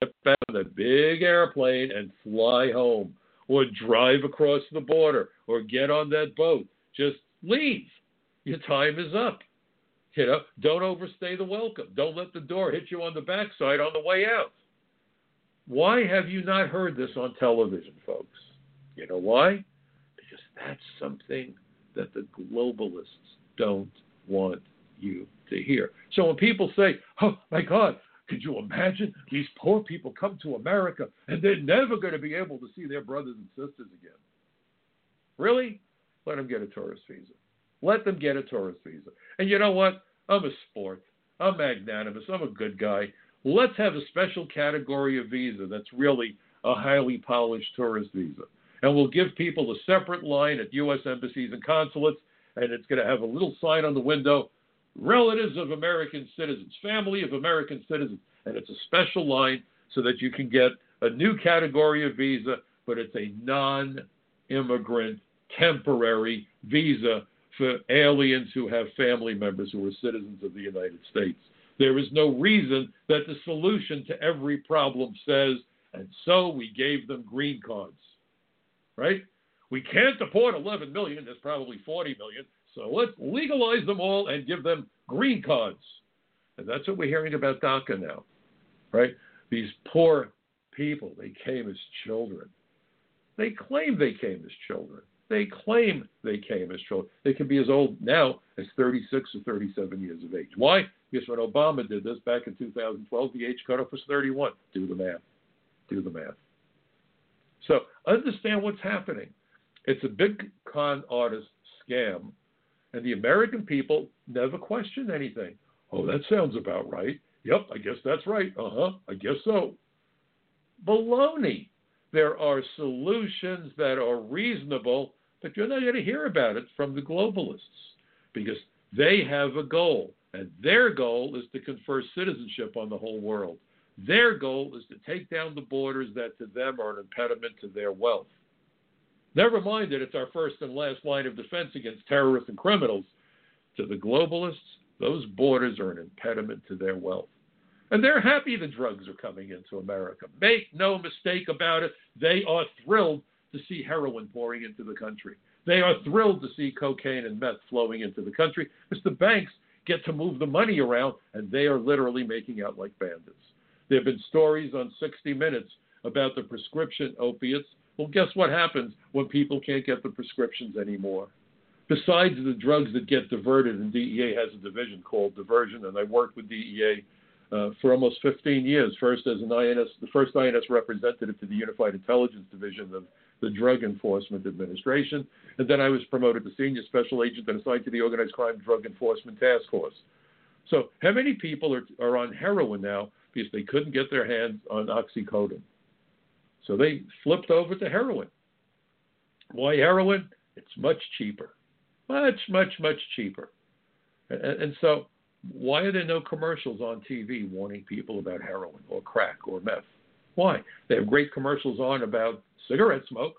get back on a big airplane and fly home, or drive across the border, or get on that boat. Just leave. Your time is up. You know, don't overstay the welcome. Don't let the door hit you on the backside on the way out. Why have you not heard this on television, folks? You know why? Because that's something that the globalists don't want you to hear. So when people say, oh my God, could you imagine these poor people come to America and they're never going to be able to see their brothers and sisters again? Really? Let them get a tourist visa. Let them get a tourist visa. And you know what? I'm a sport. I'm magnanimous. I'm a good guy. Let's have a special category of visa that's really a highly polished tourist visa. And we'll give people a separate line at U.S. embassies and consulates and it's going to have a little sign on the window relatives of American citizens, family of American citizens. And it's a special line so that you can get a new category of visa, but it's a non immigrant temporary visa for aliens who have family members who are citizens of the United States. There is no reason that the solution to every problem says, and so we gave them green cards. Right? We can't deport 11 million. There's probably 40 million. So let's legalize them all and give them green cards. And that's what we're hearing about DACA now, right? These poor people, they came as children. They claim they came as children. They claim they came as children. They can be as old now as 36 or 37 years of age. Why? Because when Obama did this back in 2012, the age cutoff was 31. Do the math. Do the math. So understand what's happening. It's a big con artist scam, and the American people never question anything. Oh, that sounds about right. Yep, I guess that's right. Uh huh, I guess so. Baloney. There are solutions that are reasonable, but you're not going to hear about it from the globalists because they have a goal, and their goal is to confer citizenship on the whole world. Their goal is to take down the borders that to them are an impediment to their wealth. Never mind that it's our first and last line of defense against terrorists and criminals. To the globalists, those borders are an impediment to their wealth. And they're happy the drugs are coming into America. Make no mistake about it, they are thrilled to see heroin pouring into the country. They are thrilled to see cocaine and meth flowing into the country because the banks get to move the money around and they are literally making out like bandits. There have been stories on 60 Minutes about the prescription opiates. Well, guess what happens when people can't get the prescriptions anymore? Besides the drugs that get diverted, and DEA has a division called diversion, and I worked with DEA uh, for almost 15 years, first as an INS, the first INS representative to the Unified Intelligence Division of the Drug Enforcement Administration, and then I was promoted to senior special agent and assigned to the Organized Crime Drug Enforcement Task Force. So, how many people are, are on heroin now because they couldn't get their hands on oxycodone. So they flipped over to heroin. Why heroin? It's much cheaper. Much, much, much cheaper. And, and so, why are there no commercials on TV warning people about heroin or crack or meth? Why? They have great commercials on about cigarette smoke.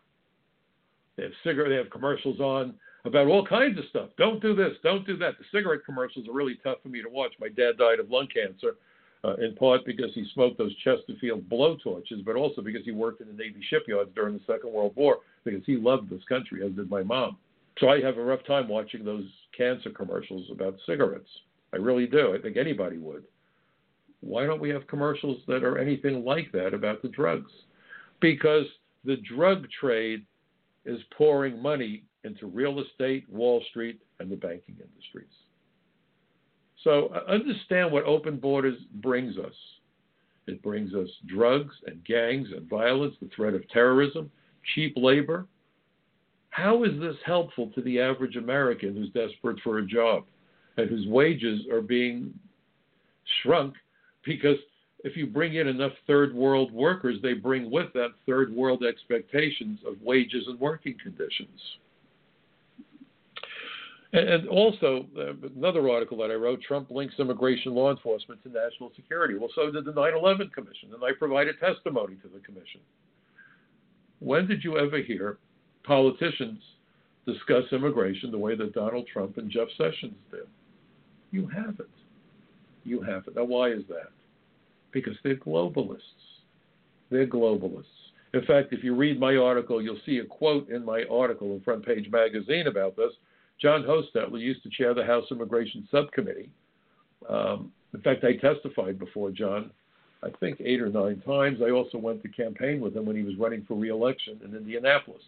They have cigarette. They have commercials on about all kinds of stuff. Don't do this. Don't do that. The cigarette commercials are really tough for me to watch. My dad died of lung cancer, uh, in part because he smoked those Chesterfield blowtorches, but also because he worked in the Navy shipyards during the Second World War because he loved this country, as did my mom. So I have a rough time watching those cancer commercials about cigarettes. I really do. I think anybody would. Why don't we have commercials that are anything like that about the drugs? Because the drug trade is pouring money into real estate, Wall Street, and the banking industries. So uh, understand what open borders brings us. It brings us drugs and gangs and violence, the threat of terrorism, cheap labor. How is this helpful to the average American who's desperate for a job and whose wages are being shrunk because if you bring in enough third world workers, they bring with them third world expectations of wages and working conditions. And, also, uh, another article that I wrote Trump links immigration law enforcement to national security. Well, so did the 9 11 Commission, and I provided testimony to the commission. When did you ever hear politicians discuss immigration the way that Donald Trump and Jeff Sessions did? You haven't. You haven't. Now, why is that? Because they're globalists. They're globalists. In fact, if you read my article, you'll see a quote in my article in Front Page Magazine about this John Hostettler used to chair the House Immigration Subcommittee. Um, in fact, I testified before John, I think eight or nine times. I also went to campaign with him when he was running for reelection in Indianapolis.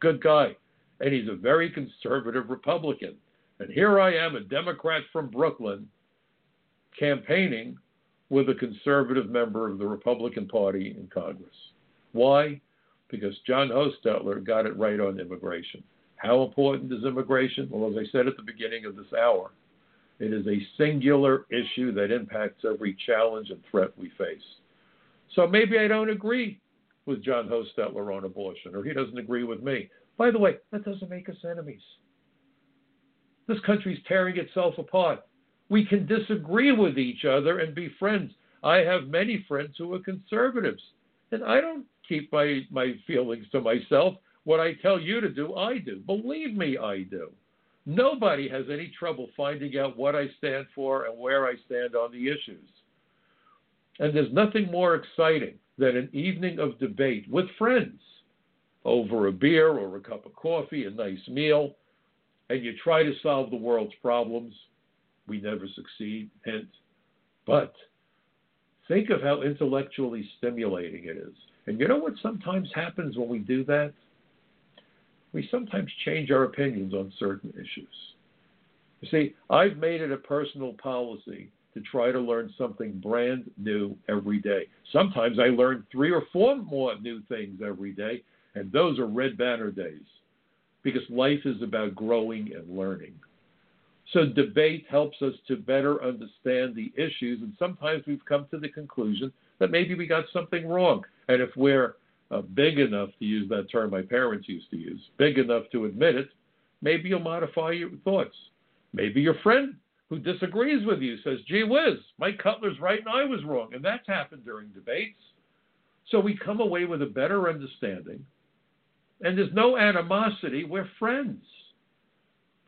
Good guy. And he's a very conservative Republican. And here I am, a Democrat from Brooklyn, campaigning with a conservative member of the Republican Party in Congress. Why? Because John Hostettler got it right on immigration. How important is immigration? Well, as I said at the beginning of this hour, it is a singular issue that impacts every challenge and threat we face. So maybe I don't agree with John Hostettler on abortion, or he doesn't agree with me. By the way, that doesn't make us enemies. This country's tearing itself apart. We can disagree with each other and be friends. I have many friends who are conservatives, and I don't keep my, my feelings to myself. What I tell you to do, I do. Believe me, I do. Nobody has any trouble finding out what I stand for and where I stand on the issues. And there's nothing more exciting than an evening of debate with friends over a beer or a cup of coffee, a nice meal, and you try to solve the world's problems, we never succeed, hint. But think of how intellectually stimulating it is. And you know what sometimes happens when we do that? We sometimes change our opinions on certain issues. You see, I've made it a personal policy to try to learn something brand new every day. Sometimes I learn three or four more new things every day, and those are red banner days because life is about growing and learning. So debate helps us to better understand the issues, and sometimes we've come to the conclusion that maybe we got something wrong. And if we're uh, big enough to use that term my parents used to use, big enough to admit it, maybe you'll modify your thoughts. Maybe your friend who disagrees with you says, gee whiz, Mike Cutler's right and I was wrong. And that's happened during debates. So we come away with a better understanding. And there's no animosity. We're friends.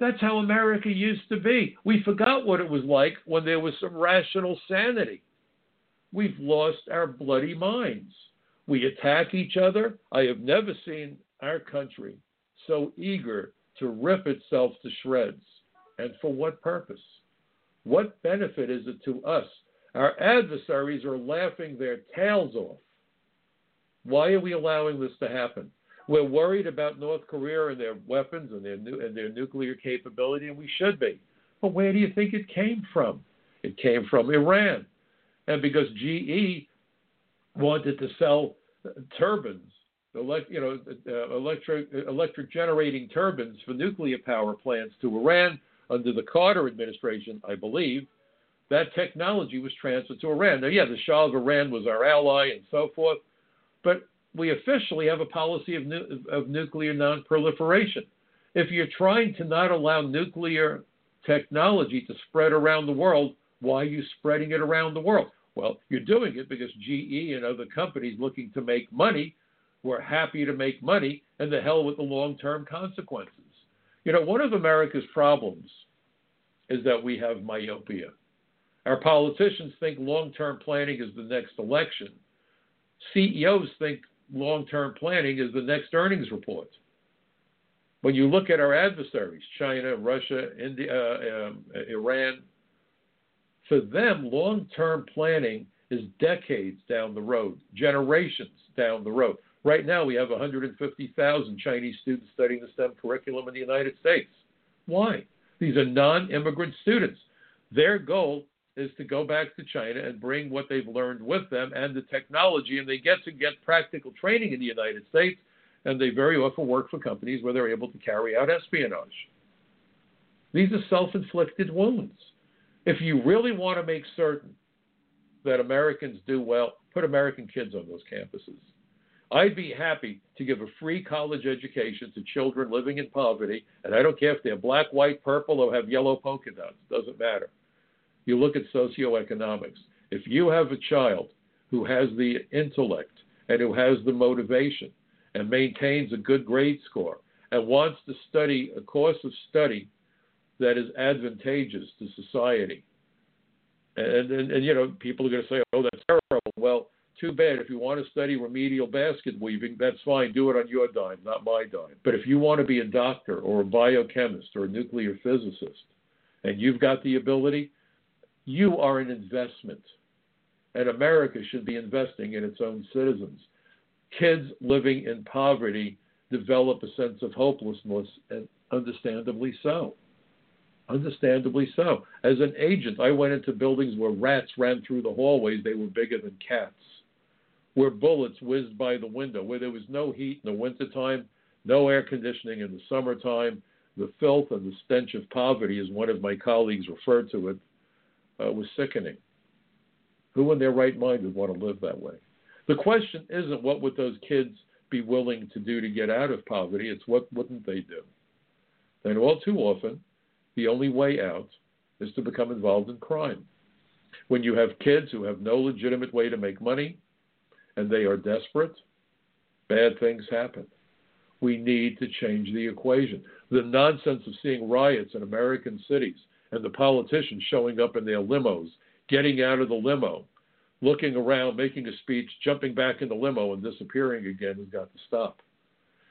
That's how America used to be. We forgot what it was like when there was some rational sanity. We've lost our bloody minds. We attack each other. I have never seen our country so eager to rip itself to shreds. And for what purpose? What benefit is it to us? Our adversaries are laughing their tails off. Why are we allowing this to happen? We're worried about North Korea and their weapons and their, and their nuclear capability, and we should be. But where do you think it came from? It came from Iran. And because GE wanted to sell uh, turbines, elect, you know, uh, uh electric, uh, electric generating turbines for nuclear power plants to Iran, under the Carter administration, I believe, that technology was transferred to Iran. Now, yeah, the Shah of Iran was our ally and so forth, but we officially have a policy of, nu- of nuclear nonproliferation. If you're trying to not allow nuclear technology to spread around the world, why are you spreading it around the world? Well, you're doing it because GE and other companies looking to make money were happy to make money, and the hell with the long term consequences. You know, one of America's problems is that we have myopia. Our politicians think long term planning is the next election. CEOs think long term planning is the next earnings report. When you look at our adversaries, China, Russia, India, uh, um, Iran, for them, long term planning is decades down the road, generations down the road. Right now, we have 150,000 Chinese students studying the STEM curriculum in the United States. Why? These are non immigrant students. Their goal is to go back to China and bring what they've learned with them and the technology, and they get to get practical training in the United States, and they very often work for companies where they're able to carry out espionage. These are self inflicted wounds. If you really want to make certain that Americans do well, put American kids on those campuses. I'd be happy to give a free college education to children living in poverty, and I don't care if they're black, white, purple, or have yellow polka dots. Doesn't matter. You look at socioeconomics. If you have a child who has the intellect and who has the motivation and maintains a good grade score and wants to study a course of study that is advantageous to society, and, and, and you know, people are going to say, oh, that's terrible. Well, too bad. If you want to study remedial basket weaving, that's fine. Do it on your dime, not my dime. But if you want to be a doctor or a biochemist or a nuclear physicist, and you've got the ability, you are an investment. And America should be investing in its own citizens. Kids living in poverty develop a sense of hopelessness, and understandably so. Understandably so. As an agent, I went into buildings where rats ran through the hallways. They were bigger than cats where bullets whizzed by the window, where there was no heat in the wintertime, no air conditioning in the summertime. The filth and the stench of poverty, as one of my colleagues referred to it, uh, was sickening. Who in their right mind would want to live that way? The question isn't what would those kids be willing to do to get out of poverty, it's what wouldn't they do? And all too often, the only way out is to become involved in crime. When you have kids who have no legitimate way to make money, and they are desperate, bad things happen. We need to change the equation. The nonsense of seeing riots in American cities and the politicians showing up in their limos, getting out of the limo, looking around, making a speech, jumping back in the limo, and disappearing again has got to stop.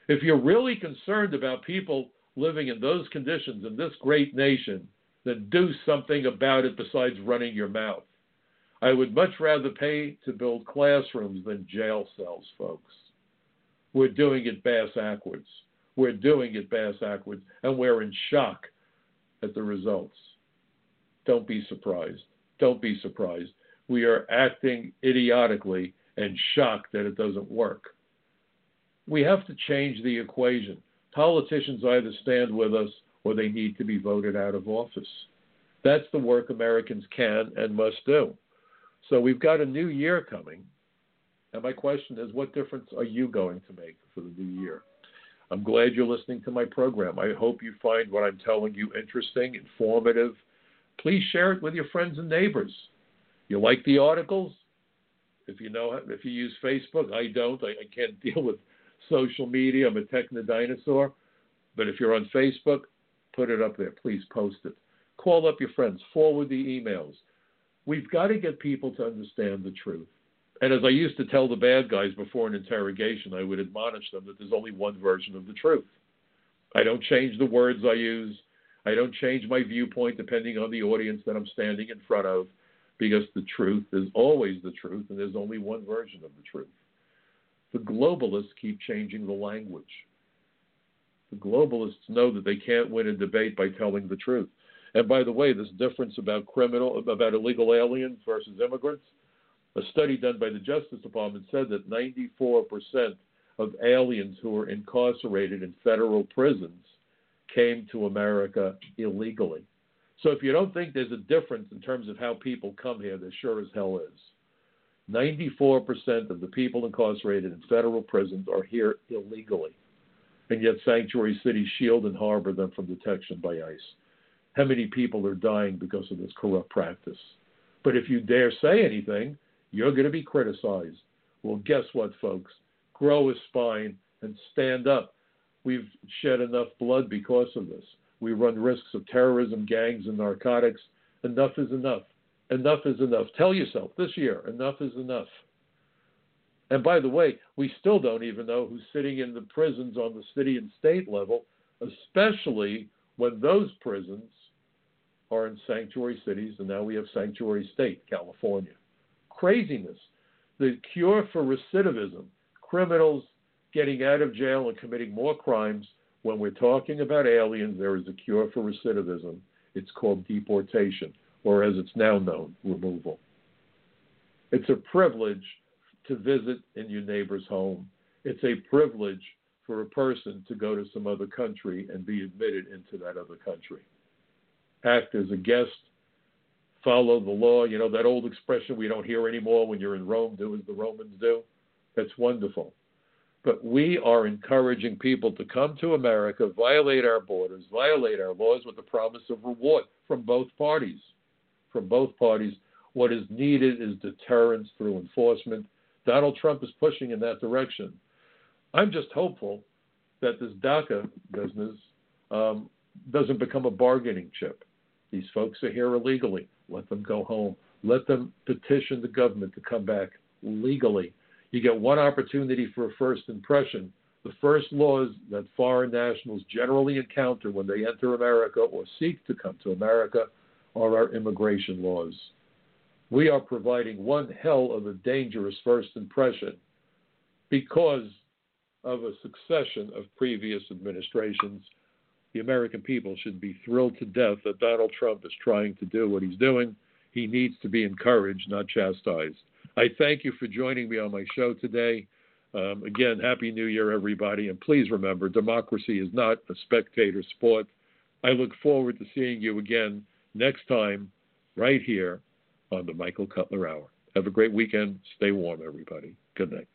If you're really concerned about people living in those conditions in this great nation then do something about it besides running your mouth. I would much rather pay to build classrooms than jail cells, folks. We're doing it bass backwards. We're doing it bass backwards, and we're in shock at the results. Don't be surprised. Don't be surprised. We are acting idiotically and shocked that it doesn't work. We have to change the equation. Politicians either stand with us or they need to be voted out of office. That's the work Americans can and must do. So we've got a new year coming. And my question is, what difference are you going to make for the new year? I'm glad you're listening to my program. I hope you find what I'm telling you interesting, informative. Please share it with your friends and neighbors. You like the articles? If you know, if you use Facebook, I don't. I, I can't deal with social media. I'm a techno dinosaur. But if you're on Facebook, put it up there. Please post it. Call up your friends. Forward the emails. We've got to get people to understand the truth. And as I used to tell the bad guys before an interrogation, I would admonish them that there's only one version of the truth. I don't change the words I use. I don't change my viewpoint depending on the audience that I'm standing in front of because the truth is always the truth and there's only one version of the truth. The globalists keep changing the language. The globalists know that they can't win a debate by telling the truth. And by the way, this difference about criminal about illegal aliens versus immigrants, a study done by the Justice Department said that 94% of aliens who were incarcerated in federal prisons came to America illegally. So if you don't think there's a difference in terms of how people come here, there sure as hell is. 94% of the people incarcerated in federal prisons are here illegally. And yet sanctuary cities shield and harbor them from detection by ICE. How many people are dying because of this corrupt practice? But if you dare say anything, you're going to be criticized. Well, guess what, folks? Grow a spine and stand up. We've shed enough blood because of this. We run risks of terrorism, gangs, and narcotics. Enough is enough. Enough is enough. Tell yourself this year, enough is enough. And by the way, we still don't even know who's sitting in the prisons on the city and state level, especially when those prisons are in sanctuary cities, and now we have sanctuary state, California craziness. The cure for recidivism, criminals getting out of jail and committing more crimes, when we're talking about aliens, there is a cure for recidivism. It's called deportation, or as it's now known, removal. It's a privilege to visit in your neighbor's home. It's a privilege for a person to go to some other country and be admitted into that other country. Act as a guest follow the law. You know, that old expression we don't hear anymore when you're in Rome, do as the Romans do. That's wonderful. But we are encouraging people to come to America, violate our borders, violate our laws with the promise of reward from both parties. From both parties. What is needed is deterrence through enforcement. Donald Trump is pushing in that direction. I'm just hopeful that this DACA business um, doesn't become a bargaining chip. These folks are here illegally. Let them go home. Let them petition the government to come back legally. You get one opportunity for a first impression. The first laws that foreign nationals generally encounter when they enter America or seek to come to America are our immigration laws. We are providing one hell of a dangerous first impression because of a succession of previous administrations the American people should be thrilled to death that Donald Trump is trying to do what he's doing. He needs to be encouraged, not chastised. I thank you for joining me on my show today. Um, again, Happy New Year, everybody. And please remember, democracy is not a spectator sport. I look forward to seeing you again next time, right here on the Michael Cutler Hour. Have a great weekend. Stay warm, everybody. Good night.